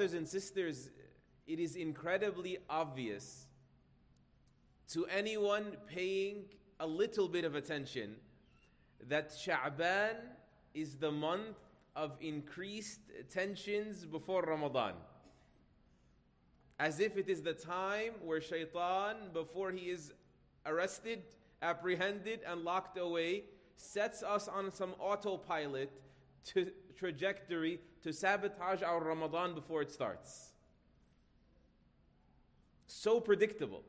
Brothers and sisters, it is incredibly obvious to anyone paying a little bit of attention that Sha'ban is the month of increased tensions before Ramadan. As if it is the time where shaitan, before he is arrested, apprehended, and locked away, sets us on some autopilot to trajectory to sabotage our Ramadan before it starts. So predictable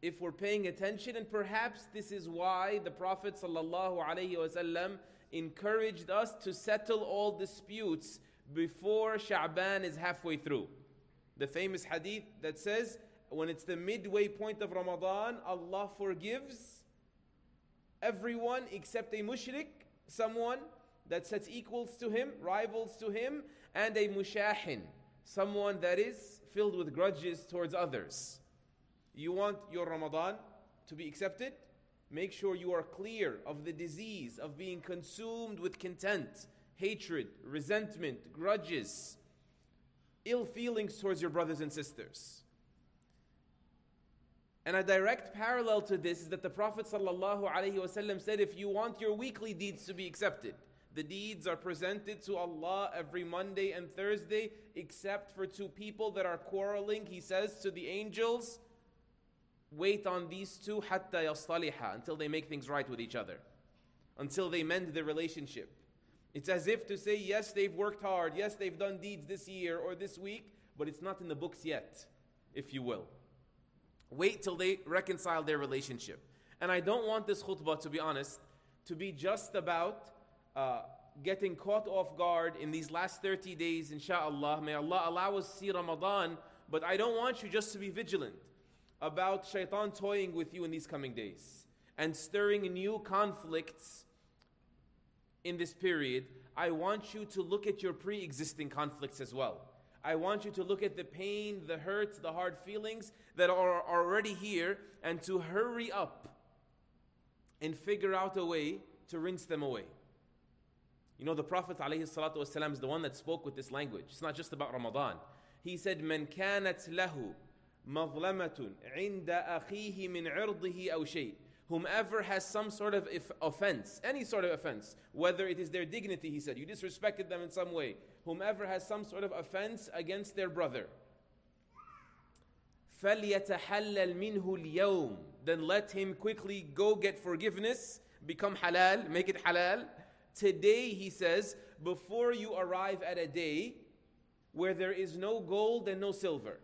if we're paying attention, and perhaps this is why the Prophet ﷺ encouraged us to settle all disputes before Sha'ban is halfway through. The famous hadith that says, when it's the midway point of Ramadan, Allah forgives everyone except a mushrik, someone that sets equals to him, rivals to him, and a mushahin, someone that is filled with grudges towards others. You want your Ramadan to be accepted? Make sure you are clear of the disease of being consumed with content, hatred, resentment, grudges, ill feelings towards your brothers and sisters. And a direct parallel to this is that the Prophet ﷺ said, if you want your weekly deeds to be accepted, the deeds are presented to Allah every Monday and Thursday, except for two people that are quarreling. He says to the angels, wait on these two hatta until they make things right with each other, until they mend the relationship. It's as if to say, yes, they've worked hard, yes, they've done deeds this year or this week, but it's not in the books yet, if you will. Wait till they reconcile their relationship. And I don't want this khutbah, to be honest, to be just about uh, getting caught off guard in these last 30 days, inshallah. May Allah allow us to see Ramadan, but I don't want you just to be vigilant about shaitan toying with you in these coming days and stirring new conflicts in this period, I want you to look at your pre existing conflicts as well. I want you to look at the pain, the hurt, the hard feelings that are already here and to hurry up and figure out a way to rinse them away. You know, the Prophet ﷺ is the one that spoke with this language. It's not just about Ramadan. He said, من كانت له مظلمة عند أخيه من عرضه أو شيء whomever has some sort of offense, any sort of offense, whether it is their dignity, he said, you disrespected them in some way, whomever has some sort of offense against their brother, فَلْيَتَحَلَّلْ مِنْهُ الْيَوْمِ Then let him quickly go get forgiveness, become halal, make it halal. Today, he says, before you arrive at a day where there is no gold and no silver.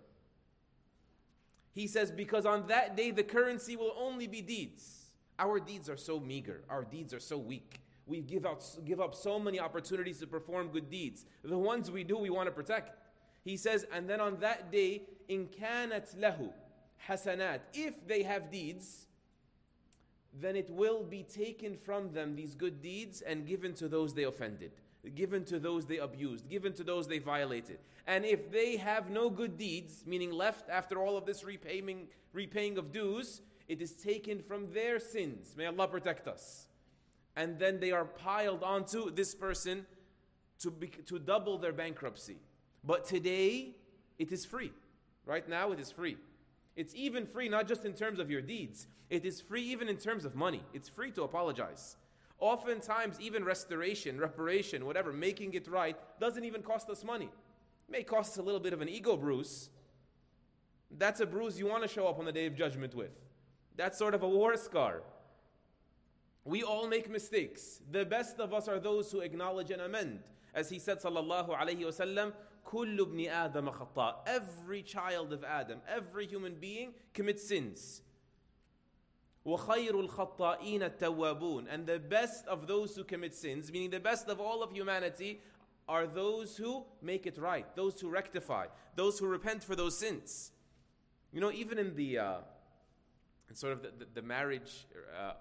He says, because on that day the currency will only be deeds. Our deeds are so meager, our deeds are so weak. We give, out, give up so many opportunities to perform good deeds. The ones we do, we want to protect. He says, and then on that day, in kanat lahu hasanat, if they have deeds, then it will be taken from them, these good deeds, and given to those they offended given to those they abused, given to those they violated. And if they have no good deeds, meaning left after all of this repaying, repaying of dues, it is taken from their sins. May Allah protect us. And then they are piled onto this person to, be, to double their bankruptcy. But today, it is free. Right now, it is free. It's even free, not just in terms of your deeds, it is free even in terms of money. It's free to apologize. Oftentimes, even restoration, reparation, whatever, making it right, doesn't even cost us money. It may cost us a little bit of an ego bruise. That's a bruise you want to show up on the day of judgment with. That's sort of a war scar. We all make mistakes. The best of us are those who acknowledge and amend. As he said, sallallahu alayhi wasallam, كل ابن آدم خطاء. Every child of Adam, every human being commits sins. وَخَيْرُ الْخَطَّائِينَ التَّوَّابُونَ And the best of those who commit sins, meaning the best of all of humanity, are those who make it right, those who rectify, those who repent for those sins. You know, even in the uh, in sort of the, the, the marriage uh,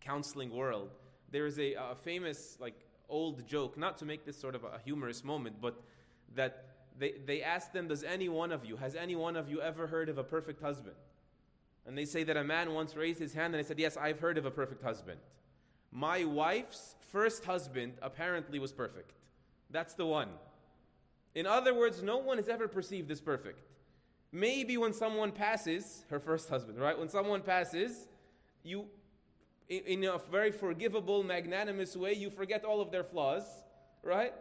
counseling world, there is a, a, famous like old joke, not to make this sort of a humorous moment, but that they, they ask them, Does any one of you, has any one of you ever heard of a perfect husband? And they say that a man once raised his hand and he said, Yes, I've heard of a perfect husband. My wife's first husband apparently was perfect. That's the one. In other words, no one is ever perceived as perfect. Maybe when someone passes, her first husband, right? When someone passes, you, in a very forgivable, magnanimous way, you forget all of their flaws, right?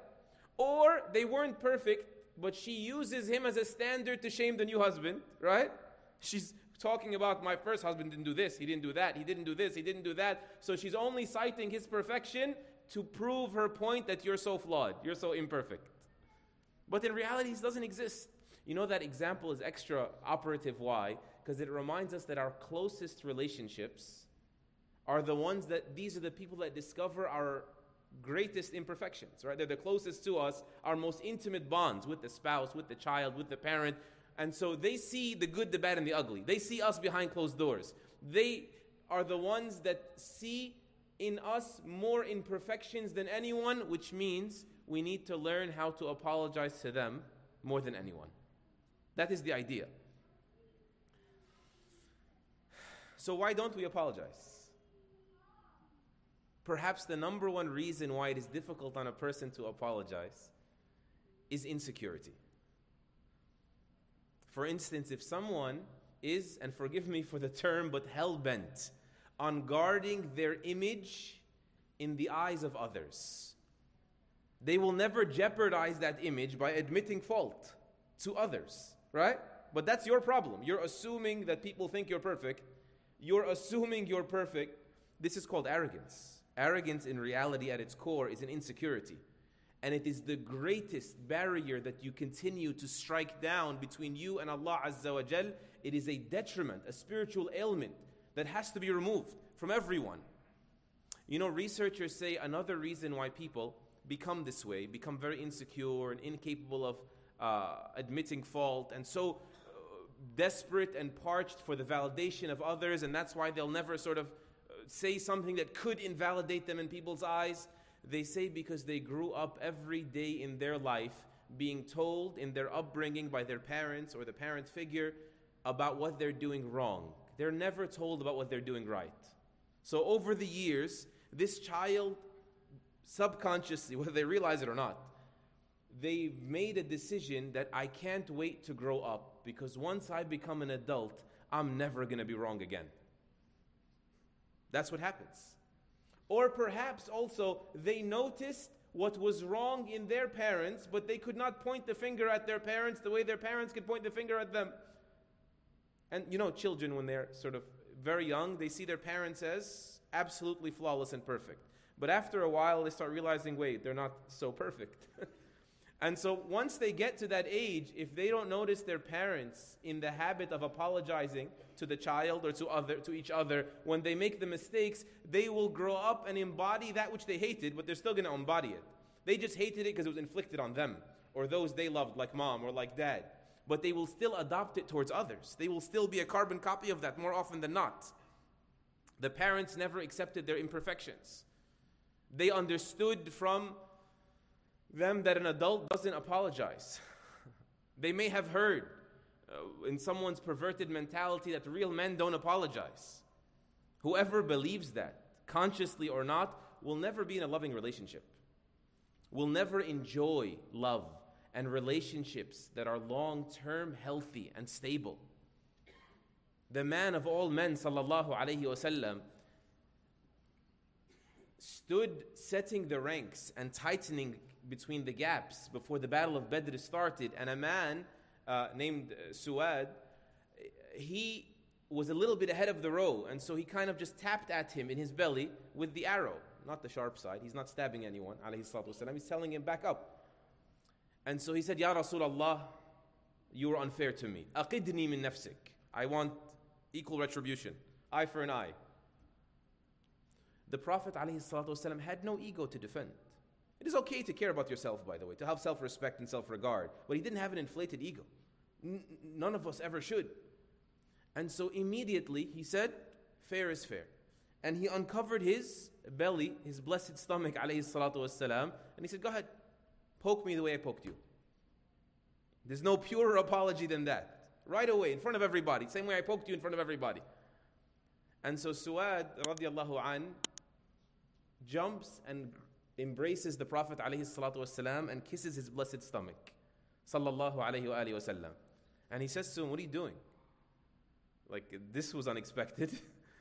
Or they weren't perfect, but she uses him as a standard to shame the new husband, right? She's talking about my first husband didn't do this, he didn't do that, he didn't do this, he didn't do that. So she's only citing his perfection to prove her point that you're so flawed, you're so imperfect. But in reality, this doesn't exist. You know that example is extra operative. Why? Because it reminds us that our closest relationships are the ones that these are the people that discover our greatest imperfections, right? They're the closest to us, our most intimate bonds with the spouse, with the child, with the parent. And so they see the good, the bad, and the ugly. They see us behind closed doors. They are the ones that see in us more imperfections than anyone, which means we need to learn how to apologize to them more than anyone. That is the idea. So, why don't we apologize? Perhaps the number one reason why it is difficult on a person to apologize is insecurity. For instance, if someone is, and forgive me for the term, but hell bent on guarding their image in the eyes of others, they will never jeopardize that image by admitting fault to others, right? But that's your problem. You're assuming that people think you're perfect. You're assuming you're perfect. This is called arrogance. Arrogance, in reality, at its core, is an insecurity. And it is the greatest barrier that you continue to strike down between you and Allah Azza wa Jal. It is a detriment, a spiritual ailment that has to be removed from everyone. You know, researchers say another reason why people become this way, become very insecure and incapable of uh, admitting fault, and so uh, desperate and parched for the validation of others, and that's why they'll never sort of say something that could invalidate them in people's eyes? They say because they grew up every day in their life being told in their upbringing by their parents or the parent figure about what they're doing wrong. They're never told about what they're doing right. So over the years, this child subconsciously, whether they realize it or not, they made a decision that I can't wait to grow up because once I become an adult, I'm never going to be wrong again. That's what happens. Or perhaps also they noticed what was wrong in their parents, but they could not point the finger at their parents the way their parents could point the finger at them. And you know, children, when they're sort of very young, they see their parents as absolutely flawless and perfect. But after a while, they start realizing wait, they're not so perfect. And so once they get to that age, if they don't notice their parents in the habit of apologizing to the child or to other to each other when they make the mistakes, they will grow up and embody that which they hated, but they're still going to embody it. They just hated it because it was inflicted on them or those they loved like mom or like dad. But they will still adopt it towards others. They will still be a carbon copy of that more often than not. The parents never accepted their imperfections. They understood from them that an adult doesn't apologize. they may have heard uh, in someone's perverted mentality that real men don't apologize. Whoever believes that, consciously or not, will never be in a loving relationship, will never enjoy love and relationships that are long term, healthy, and stable. The man of all men, sallallahu alayhi wasallam, stood setting the ranks and tightening between the gaps before the Battle of Badr started, and a man uh, named uh, Suad, he was a little bit ahead of the row, and so he kind of just tapped at him in his belly with the arrow, not the sharp side. He's not stabbing anyone, wasalam. He's telling him, back up. And so he said, Ya Rasulullah, you were unfair to me. Aqidni min nafsik. I want equal retribution, eye for an eye. The Prophet ﷺ had no ego to defend. It is okay to care about yourself, by the way, to have self respect and self regard, but he didn't have an inflated ego. N- none of us ever should. And so immediately he said, Fair is fair. And he uncovered his belly, his blessed stomach, alayhi salatu wasalam, and he said, Go ahead, poke me the way I poked you. There's no purer apology than that. Right away, in front of everybody, same way I poked you in front of everybody. And so Suad, radiallahu an, jumps and embraces the Prophet والسلام, and kisses his blessed stomach. Sallallahu alayhi wa wasallam. And he says to him, What are you doing? Like, this was unexpected.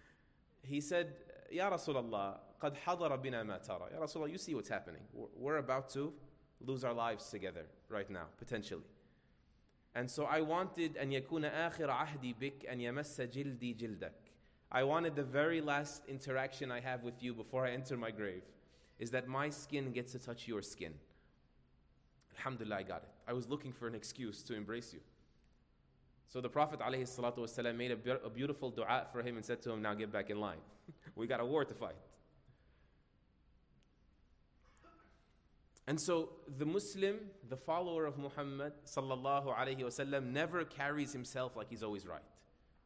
he said, Ya Rasulullah, قد حضر بنا ما ترى. Ya Rasulullah, you see what's happening. We're about to lose our lives together right now, potentially. And so I wanted أن يكون آخر عهدي بك أن يمس جلدي جلدك. I wanted the very last interaction I have with you before I enter my grave is that my skin gets to touch your skin. Alhamdulillah, I got it. I was looking for an excuse to embrace you. So the Prophet ﷺ made a, beautiful dua for him and said to him, Now get back in line. we got a war to fight. And so the Muslim, the follower of Muhammad wasallam, never carries himself like he's always right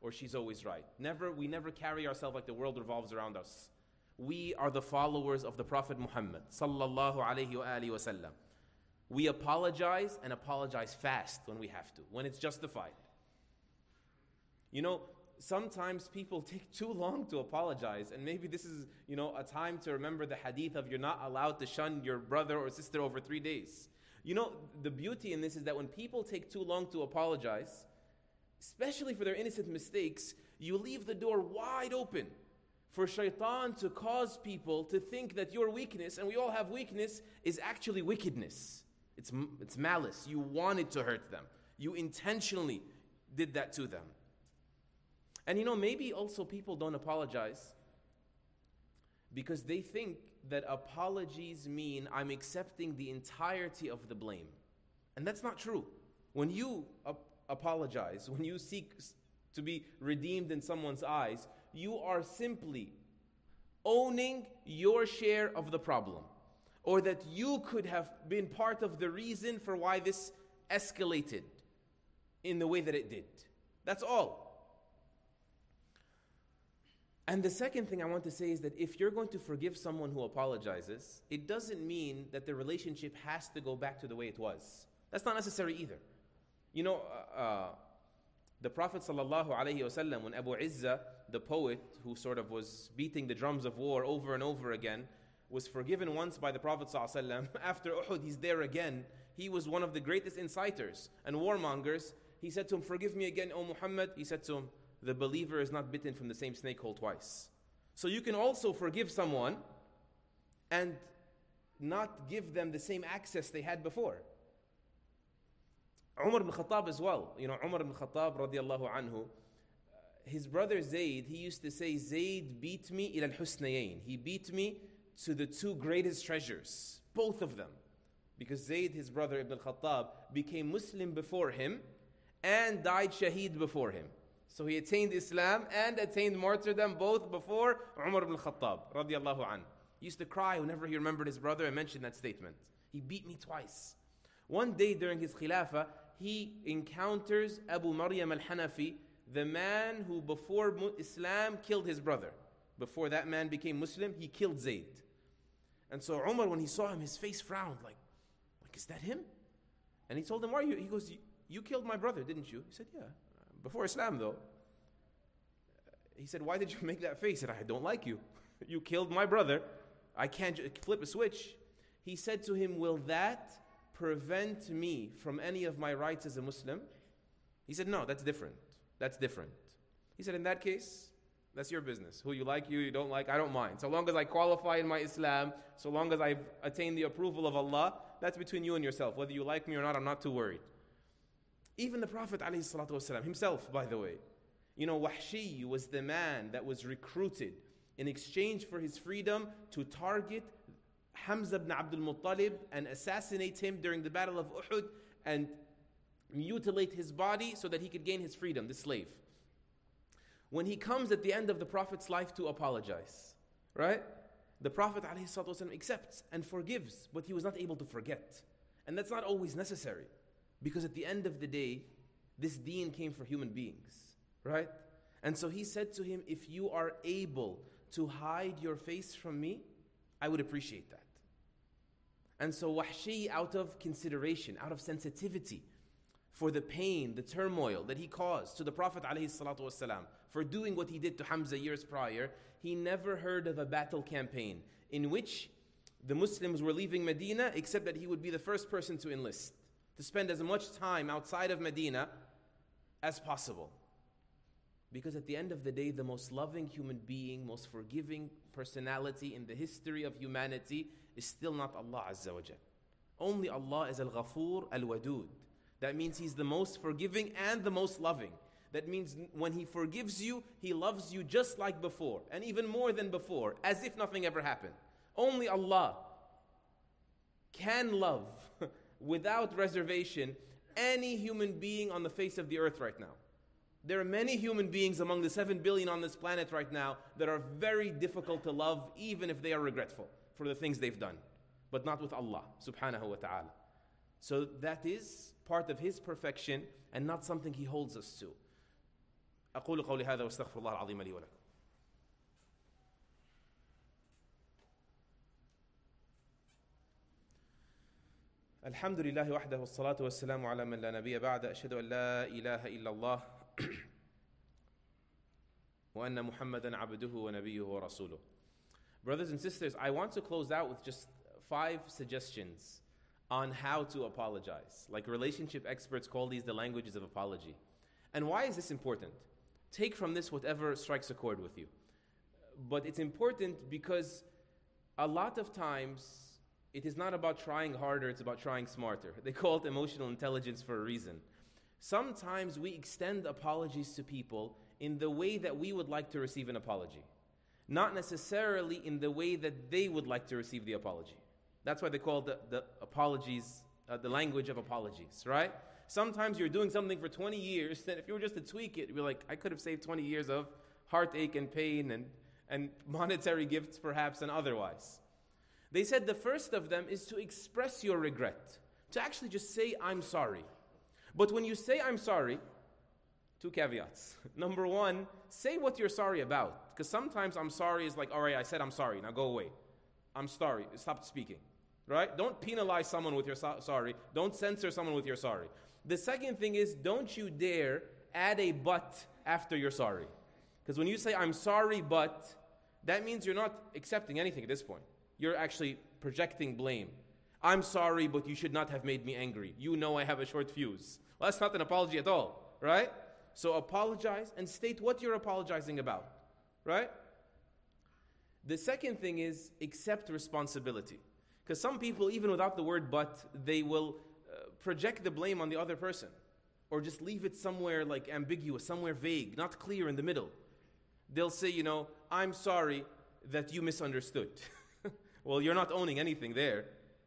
or she's always right. Never, we never carry ourselves like the world revolves around us. We are the followers of the Prophet Muhammad sallallahu alaihi wasallam. We apologize and apologize fast when we have to, when it's justified. You know, sometimes people take too long to apologize, and maybe this is, you know, a time to remember the hadith of you're not allowed to shun your brother or sister over three days. You know, the beauty in this is that when people take too long to apologize, especially for their innocent mistakes, you leave the door wide open for shaitan to cause people to think that your weakness, and we all have weakness, is actually wickedness. It's, it's malice. You wanted to hurt them, you intentionally did that to them. And you know, maybe also people don't apologize because they think that apologies mean I'm accepting the entirety of the blame. And that's not true. When you ap- apologize, when you seek to be redeemed in someone's eyes, you are simply owning your share of the problem. Or that you could have been part of the reason for why this escalated in the way that it did. That's all. And the second thing I want to say is that if you're going to forgive someone who apologizes, it doesn't mean that the relationship has to go back to the way it was. That's not necessary either. You know, uh, uh, the Prophet ﷺ, when Abu Izza, the poet who sort of was beating the drums of war over and over again, was forgiven once by the Prophet ﷺ. After Uhud, he's there again. He was one of the greatest inciters and warmongers. He said to him, Forgive me again, O Muhammad. He said to him, the believer is not bitten from the same snake hole twice. So you can also forgive someone and not give them the same access they had before. Umar ibn Khattab as well. You know, Umar ibn Khattab radiallahu anhu, uh, his brother Zayd, he used to say, Zayd beat me ila al-husnayayn. He beat me to the two greatest treasures, both of them. Because Zayd, his brother Ibn Khattab, became Muslim before him and died shaheed before him. So he attained Islam and attained martyrdom both before Umar ibn Khattab radiallahu an. He used to cry whenever he remembered his brother and mentioned that statement. He beat me twice. One day during his khilafah, he encounters Abu Maryam al-Hanafi, the man who before Islam killed his brother. Before that man became Muslim, he killed Zayd. And so Umar, when he saw him, his face frowned like, like, is that him? And he told him, why are you? He goes, you killed my brother, didn't you? He said, yeah. Before Islam, though. He said, Why did you make that face? He said, I don't like you. you killed my brother. I can't flip a switch. He said to him, Will that prevent me from any of my rights as a Muslim? He said, No, that's different. That's different. He said, In that case, that's your business. Who you like, you, you don't like, I don't mind. So long as I qualify in my Islam, so long as I've attained the approval of Allah, that's between you and yourself. Whether you like me or not, I'm not too worried. Even the Prophet ﷺ himself, by the way. You know, Wahshi was the man that was recruited in exchange for his freedom to target Hamza ibn Abdul Muttalib and assassinate him during the Battle of Uhud and mutilate his body so that he could gain his freedom, the slave. When he comes at the end of the Prophet's life to apologize, right? The Prophet ﷺ accepts and forgives, but he was not able to forget. And that's not always necessary. Because at the end of the day, this deen came for human beings, right? And so he said to him, If you are able to hide your face from me, I would appreciate that. And so Wahshi, out of consideration, out of sensitivity for the pain, the turmoil that he caused to the Prophet ﷺ for doing what he did to Hamza years prior, he never heard of a battle campaign in which the Muslims were leaving Medina except that he would be the first person to enlist to spend as much time outside of Medina as possible. Because at the end of the day, the most loving human being, most forgiving personality in the history of humanity is still not Allah Azza wa Jal. Only Allah is Al Ghafoor Al Wadud. That means He's the most forgiving and the most loving. That means when He forgives you, He loves you just like before, and even more than before, as if nothing ever happened. Only Allah can love without reservation any human being on the face of the earth right now. There are many human beings among the 7 billion on this planet right now that are very difficult to love, even if they are regretful for the things they've done, but not with Allah subhanahu wa ta'ala. So that is part of His perfection and not something He holds us to. أقول قولي هذا واستغفر الله العظيم لي ولكم الحمد لله وحده والصلاة والسلام على من لا نبي بعد أشهد أن لا إله إلا الله وأن محمدا عبده ونبيه ورسوله Brothers and sisters, I want to close out with just five suggestions on how to apologize. Like relationship experts call these the languages of apology. And why is this important? Take from this whatever strikes a chord with you. But it's important because a lot of times it is not about trying harder, it's about trying smarter. They call it emotional intelligence for a reason. Sometimes we extend apologies to people in the way that we would like to receive an apology, not necessarily in the way that they would like to receive the apology. That's why they call the, the apologies uh, the language of apologies, right? Sometimes you're doing something for 20 years, and if you were just to tweak it, you're like, I could have saved 20 years of heartache and pain and, and monetary gifts, perhaps, and otherwise. They said the first of them is to express your regret, to actually just say, I'm sorry. But when you say, I'm sorry, two caveats. Number one, say what you're sorry about. Because sometimes I'm sorry is like, all right, I said I'm sorry, now go away. I'm sorry, stop speaking. Right? Don't penalize someone with your so- sorry. Don't censor someone with your sorry. The second thing is, don't you dare add a but after you're sorry. Because when you say, I'm sorry, but, that means you're not accepting anything at this point you're actually projecting blame. I'm sorry, but you should not have made me angry. You know I have a short fuse. Well, that's not an apology at all, right? So apologize and state what you're apologizing about, right? The second thing is accept responsibility. Because some people, even without the word but, they will uh, project the blame on the other person or just leave it somewhere like ambiguous, somewhere vague, not clear in the middle. They'll say, you know, I'm sorry that you misunderstood. Well, you're not owning anything there.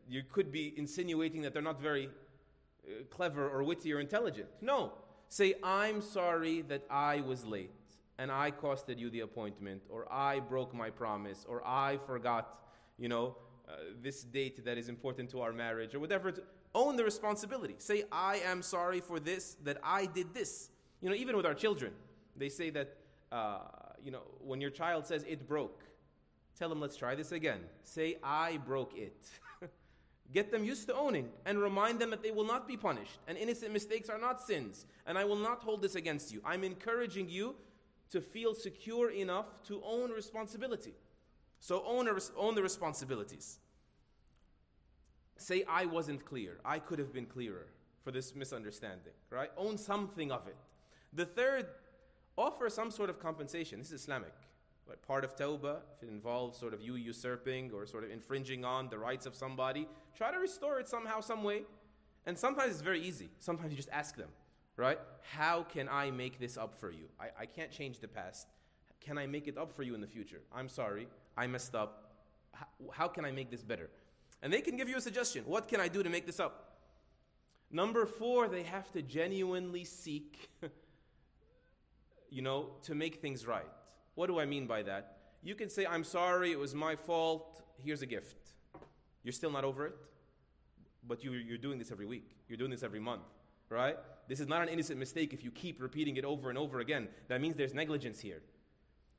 You could be insinuating that they're not very uh, clever or witty or intelligent. No. Say, I'm sorry that I was late and I costed you the appointment, or I broke my promise, or I forgot, you know, uh, this date that is important to our marriage, or whatever. Own the responsibility. Say, I am sorry for this, that I did this. You know, even with our children, they say that, uh, you know, when your child says it broke, Tell them, let's try this again. Say, I broke it. Get them used to owning and remind them that they will not be punished and innocent mistakes are not sins. And I will not hold this against you. I'm encouraging you to feel secure enough to own responsibility. So own, own the responsibilities. Say, I wasn't clear. I could have been clearer for this misunderstanding, right? Own something of it. The third, offer some sort of compensation. This is Islamic. But part of tawbah, if it involves sort of you usurping or sort of infringing on the rights of somebody, try to restore it somehow, some way. And sometimes it's very easy. Sometimes you just ask them, right? How can I make this up for you? I, I can't change the past. Can I make it up for you in the future? I'm sorry, I messed up. How, how can I make this better? And they can give you a suggestion. What can I do to make this up? Number four, they have to genuinely seek, you know, to make things right. What do I mean by that? You can say, I'm sorry, it was my fault, here's a gift. You're still not over it, but you, you're doing this every week, you're doing this every month, right? This is not an innocent mistake if you keep repeating it over and over again. That means there's negligence here.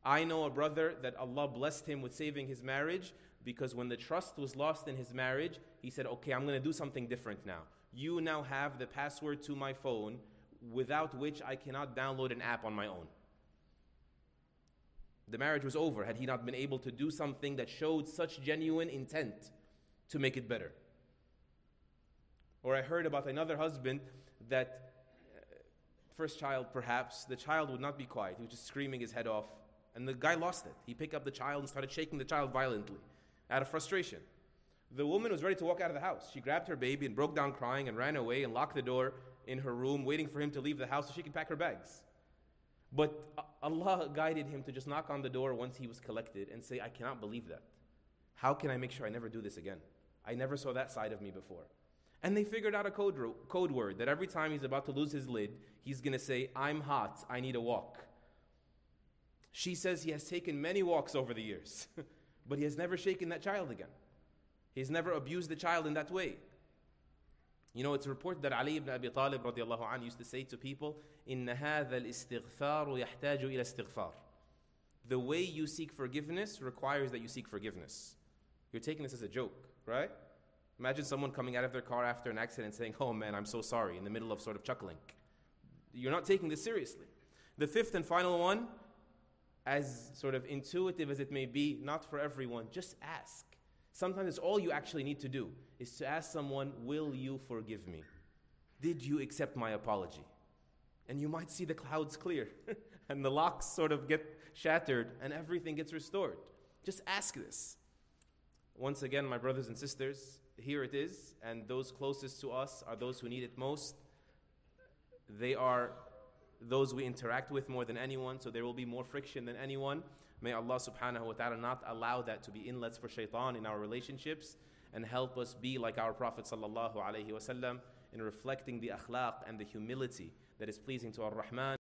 I know a brother that Allah blessed him with saving his marriage because when the trust was lost in his marriage, he said, Okay, I'm going to do something different now. You now have the password to my phone without which I cannot download an app on my own. The marriage was over had he not been able to do something that showed such genuine intent to make it better. Or I heard about another husband that, uh, first child perhaps, the child would not be quiet. He was just screaming his head off. And the guy lost it. He picked up the child and started shaking the child violently out of frustration. The woman was ready to walk out of the house. She grabbed her baby and broke down crying and ran away and locked the door in her room, waiting for him to leave the house so she could pack her bags. But Allah guided him to just knock on the door once he was collected and say, I cannot believe that. How can I make sure I never do this again? I never saw that side of me before. And they figured out a code, ro- code word that every time he's about to lose his lid, he's going to say, I'm hot, I need a walk. She says he has taken many walks over the years, but he has never shaken that child again. He's never abused the child in that way. You know, it's reported that Ali ibn Abi Talib radiallahu anh used to say to people, إِنَّ هَذَا الْإِسْتِغْفَارُ يَحْتَاجُ إِلَى استغفار. The way you seek forgiveness requires that you seek forgiveness. You're taking this as a joke, right? Imagine someone coming out of their car after an accident saying, Oh man, I'm so sorry, in the middle of sort of chuckling. You're not taking this seriously. The fifth and final one, as sort of intuitive as it may be, not for everyone, just ask. Sometimes it's all you actually need to do is to ask someone, Will you forgive me? Did you accept my apology? And you might see the clouds clear and the locks sort of get shattered and everything gets restored. Just ask this. Once again, my brothers and sisters, here it is, and those closest to us are those who need it most. They are those we interact with more than anyone, so there will be more friction than anyone. May Allah subhanahu wa ta'ala not allow that to be inlets for shaitan in our relationships and help us be like our Prophet sallallahu alaihi wasallam in reflecting the akhlaq and the humility that is pleasing to Ar Rahman.